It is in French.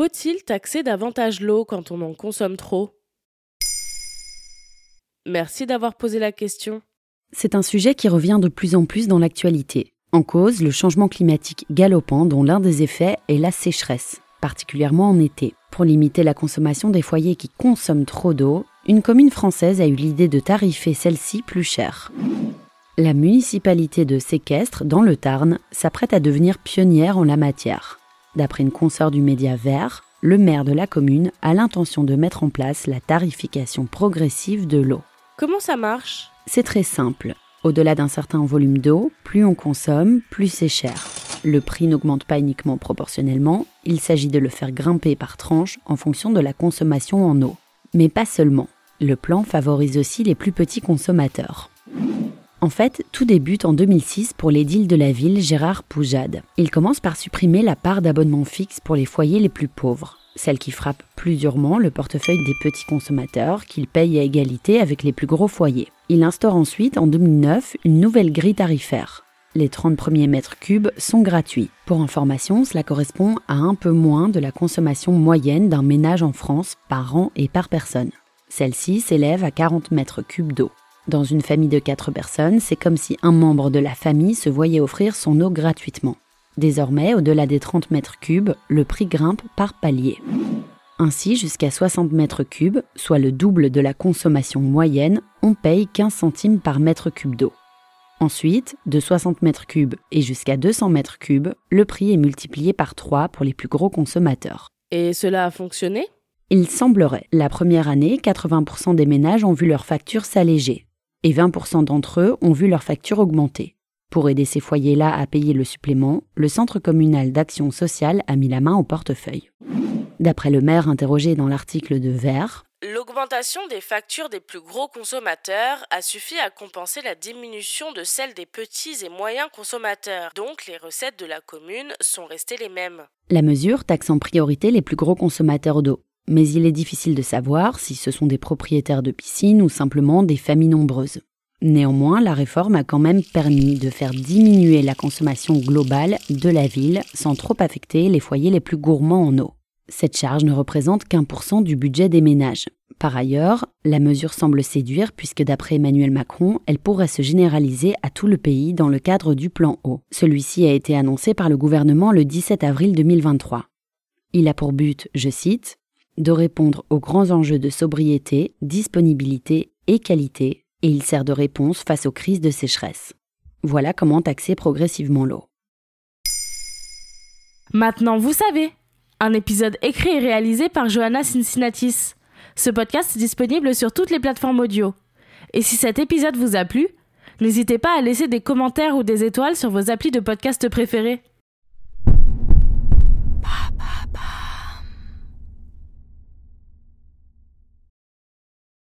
Faut-il taxer davantage l'eau quand on en consomme trop? Merci d'avoir posé la question. C'est un sujet qui revient de plus en plus dans l'actualité. En cause, le changement climatique galopant dont l'un des effets est la sécheresse, particulièrement en été. Pour limiter la consommation des foyers qui consomment trop d'eau, une commune française a eu l'idée de tarifer celle-ci plus cher. La municipalité de Séquestre, dans le Tarn, s'apprête à devenir pionnière en la matière. D'après une consoeur du média Vert, le maire de la commune a l'intention de mettre en place la tarification progressive de l'eau. Comment ça marche? C'est très simple. Au-delà d'un certain volume d'eau, plus on consomme, plus c'est cher. Le prix n'augmente pas uniquement proportionnellement, il s'agit de le faire grimper par tranche en fonction de la consommation en eau. Mais pas seulement. Le plan favorise aussi les plus petits consommateurs. En fait, tout débute en 2006 pour l'édile de la ville Gérard Poujade. Il commence par supprimer la part d'abonnement fixe pour les foyers les plus pauvres, celle qui frappe plus durement le portefeuille des petits consommateurs qu'il paye à égalité avec les plus gros foyers. Il instaure ensuite en 2009 une nouvelle grille tarifaire. Les 30 premiers mètres cubes sont gratuits. Pour information, cela correspond à un peu moins de la consommation moyenne d'un ménage en France par an et par personne. Celle-ci s'élève à 40 mètres cubes d'eau. Dans une famille de 4 personnes, c'est comme si un membre de la famille se voyait offrir son eau gratuitement. Désormais, au-delà des 30 mètres cubes, le prix grimpe par palier. Ainsi, jusqu'à 60 mètres cubes, soit le double de la consommation moyenne, on paye 15 centimes par mètre cube d'eau. Ensuite, de 60 mètres cubes et jusqu'à 200 mètres cubes, le prix est multiplié par 3 pour les plus gros consommateurs. Et cela a fonctionné? Il semblerait. La première année, 80% des ménages ont vu leur facture s'alléger et 20% d'entre eux ont vu leur facture augmenter. Pour aider ces foyers-là à payer le supplément, le Centre communal d'action sociale a mis la main au portefeuille. D'après le maire interrogé dans l'article de Vert, L'augmentation des factures des plus gros consommateurs a suffi à compenser la diminution de celle des petits et moyens consommateurs, donc les recettes de la commune sont restées les mêmes. La mesure taxe en priorité les plus gros consommateurs d'eau, mais il est difficile de savoir si ce sont des propriétaires de piscines ou simplement des familles nombreuses. Néanmoins, la réforme a quand même permis de faire diminuer la consommation globale de la ville sans trop affecter les foyers les plus gourmands en eau. Cette charge ne représente qu'un pour cent du budget des ménages. Par ailleurs, la mesure semble séduire puisque d'après Emmanuel Macron, elle pourrait se généraliser à tout le pays dans le cadre du plan eau. Celui-ci a été annoncé par le gouvernement le 17 avril 2023. Il a pour but, je cite, de répondre aux grands enjeux de sobriété, disponibilité et qualité, et il sert de réponse face aux crises de sécheresse. Voilà comment taxer progressivement l'eau. Maintenant, vous savez Un épisode écrit et réalisé par Johanna Cincinnatis. Ce podcast est disponible sur toutes les plateformes audio. Et si cet épisode vous a plu, n'hésitez pas à laisser des commentaires ou des étoiles sur vos applis de podcast préférés.